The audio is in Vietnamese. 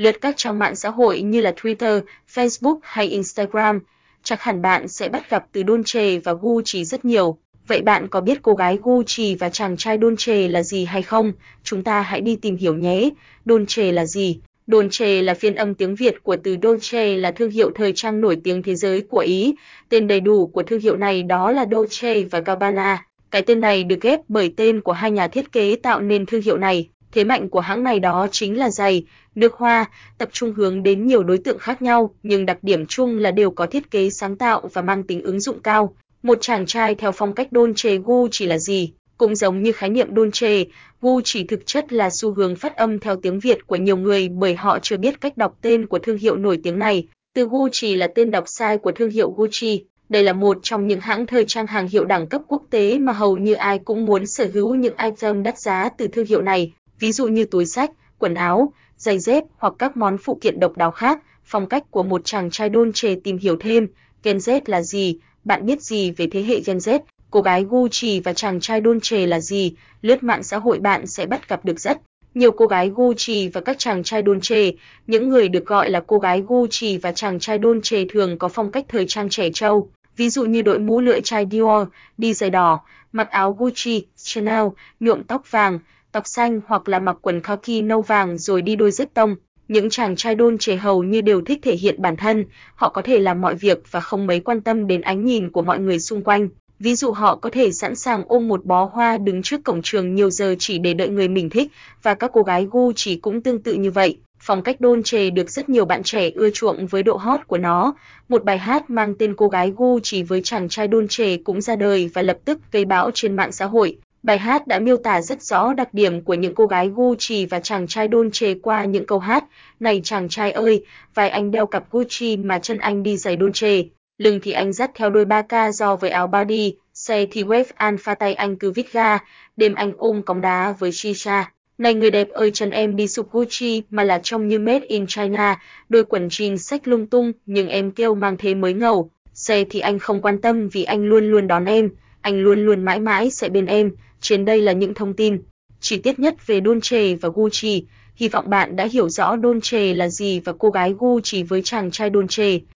lướt các trang mạng xã hội như là Twitter, Facebook hay Instagram, chắc hẳn bạn sẽ bắt gặp từ Dolce và Gucci rất nhiều. Vậy bạn có biết cô gái Gucci và chàng trai Dolce là gì hay không? Chúng ta hãy đi tìm hiểu nhé. Dolce là gì? Dolce là phiên âm tiếng Việt của từ Dolce là thương hiệu thời trang nổi tiếng thế giới của Ý. Tên đầy đủ của thương hiệu này đó là Dolce và Gabbana. Cái tên này được ghép bởi tên của hai nhà thiết kế tạo nên thương hiệu này. Thế mạnh của hãng này đó chính là giày, nước hoa, tập trung hướng đến nhiều đối tượng khác nhau, nhưng đặc điểm chung là đều có thiết kế sáng tạo và mang tính ứng dụng cao. Một chàng trai theo phong cách Dolce Gucci là gì? Cũng giống như khái niệm Dolce, Gucci thực chất là xu hướng phát âm theo tiếng Việt của nhiều người bởi họ chưa biết cách đọc tên của thương hiệu nổi tiếng này. Từ Gucci là tên đọc sai của thương hiệu Gucci. Đây là một trong những hãng thời trang hàng hiệu đẳng cấp quốc tế mà hầu như ai cũng muốn sở hữu những item đắt giá từ thương hiệu này, ví dụ như túi sách, quần áo, giày dép hoặc các món phụ kiện độc đáo khác. Phong cách của một chàng trai Dolce tìm hiểu thêm, Gen Z là gì? Bạn biết gì về thế hệ Gen Z? Cô gái Gucci và chàng trai Dolce là gì? Lướt mạng xã hội bạn sẽ bắt gặp được rất nhiều cô gái Gucci và các chàng trai Dolce, những người được gọi là cô gái Gucci và chàng trai Dolce thường có phong cách thời trang trẻ trâu, ví dụ như đội mũ lưỡi chai Dior, đi giày đỏ, mặc áo Gucci, Chanel, nhuộm tóc vàng, tóc xanh hoặc là mặc quần khaki nâu vàng rồi đi đôi dép tông. Những chàng trai đôn trẻ hầu như đều thích thể hiện bản thân, họ có thể làm mọi việc và không mấy quan tâm đến ánh nhìn của mọi người xung quanh. Ví dụ họ có thể sẵn sàng ôm một bó hoa đứng trước cổng trường nhiều giờ chỉ để đợi người mình thích và các cô gái gu chỉ cũng tương tự như vậy. Phong cách đôn trề được rất nhiều bạn trẻ ưa chuộng với độ hot của nó. Một bài hát mang tên cô gái gu chỉ với chàng trai đôn trề cũng ra đời và lập tức gây bão trên mạng xã hội. Bài hát đã miêu tả rất rõ đặc điểm của những cô gái Gucci và chàng trai Dolce qua những câu hát: "Này chàng trai ơi, vai anh đeo cặp Gucci mà chân anh đi giày Dolce, lưng thì anh dắt theo đôi ba ca do với áo body, xe thì wave alpha tay anh cứ vít ga, đêm anh ôm cóng đá với shisha." Này người đẹp ơi chân em đi sụp Gucci mà là trông như made in China, đôi quần jean xách lung tung nhưng em kêu mang thế mới ngầu. Xe thì anh không quan tâm vì anh luôn luôn đón em, anh luôn luôn mãi mãi sẽ bên em. Trên đây là những thông tin chi tiết nhất về Dolce và Gucci. Hy vọng bạn đã hiểu rõ Dolce là gì và cô gái Gucci với chàng trai Dolce.